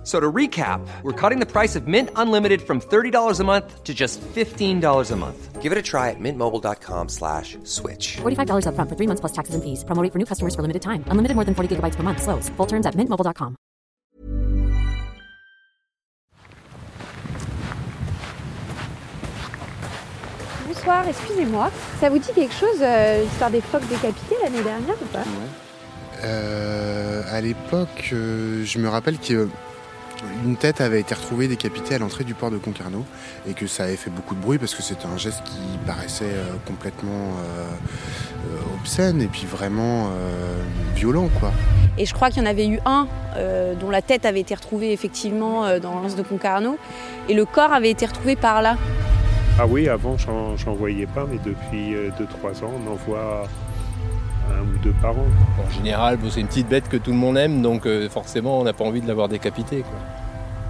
F- So to recap, we're cutting the price of Mint Unlimited from $30 a month to just $15 a month. Give it a try at mintmobile.com slash switch. $45 upfront for three months plus taxes and fees. Promo rate for new customers for limited time. Unlimited more than 40 gigabytes per month. Slows. Full terms at mintmobile.com. Bonsoir, excusez-moi. Ça vous dit quelque chose, euh, l'histoire des phoques décapités l'année dernière ou pas Euh, à l'époque, euh, je me rappelle qu'une tête avait été retrouvée décapitée à l'entrée du port de Concarneau et que ça avait fait beaucoup de bruit parce que c'était un geste qui paraissait euh, complètement euh, euh, obscène et puis vraiment euh, violent, quoi. Et je crois qu'il y en avait eu un euh, dont la tête avait été retrouvée effectivement euh, dans l'anse de Concarneau et le corps avait été retrouvé par là. Ah oui, avant, j'en voyais pas, mais depuis 2-3 ans, on en voit deux par an. En général, bon, c'est une petite bête que tout le monde aime, donc euh, forcément, on n'a pas envie de l'avoir décapité. quoi.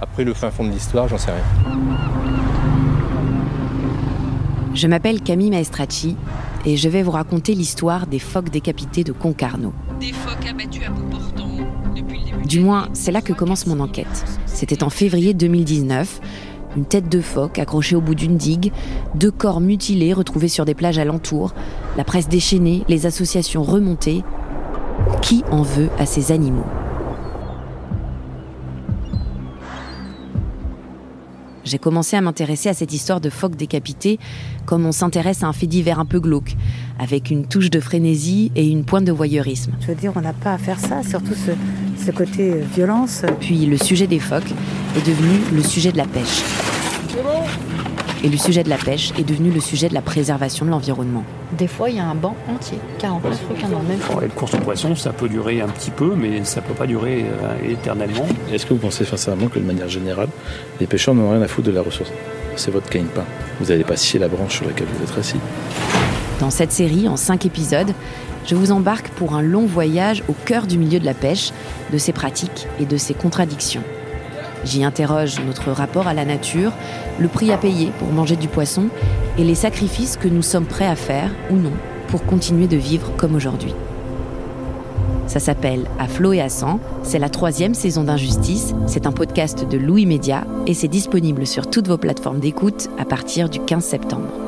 Après, le fin fond de l'histoire, j'en sais rien. Je m'appelle Camille Maestracci et je vais vous raconter l'histoire des phoques décapités de Concarneau. Des phoques abattus à bout portant depuis le début. Du moins, c'est là que commence mon enquête. C'était en février 2019. Une tête de phoque accrochée au bout d'une digue, deux corps mutilés retrouvés sur des plages alentours, la presse déchaînée, les associations remontées. Qui en veut à ces animaux? J'ai commencé à m'intéresser à cette histoire de phoques décapités comme on s'intéresse à un fait divers un peu glauque, avec une touche de frénésie et une pointe de voyeurisme. Je veux dire, on n'a pas à faire ça, surtout ce, ce côté euh, violence. Puis le sujet des phoques est devenu le sujet de la pêche. Et le sujet de la pêche est devenu le sujet de la préservation de l'environnement. Des fois, il y a un banc entier, 49 requins dans le même et le course au poisson, ça peut durer un petit peu, mais ça peut pas durer euh, éternellement. Est-ce que vous pensez sincèrement que de manière générale, les pêcheurs n'ont rien à foutre de la ressource? C'est votre gagne-pain. Vous n'allez pas scier la branche sur laquelle vous êtes assis. Dans cette série, en cinq épisodes, je vous embarque pour un long voyage au cœur du milieu de la pêche, de ses pratiques et de ses contradictions. J'y interroge notre rapport à la nature, le prix à payer pour manger du poisson et les sacrifices que nous sommes prêts à faire ou non pour continuer de vivre comme aujourd'hui. Ça s'appelle À flot et à sang, c'est la troisième saison d'Injustice, c'est un podcast de Louis Média et c'est disponible sur toutes vos plateformes d'écoute à partir du 15 septembre.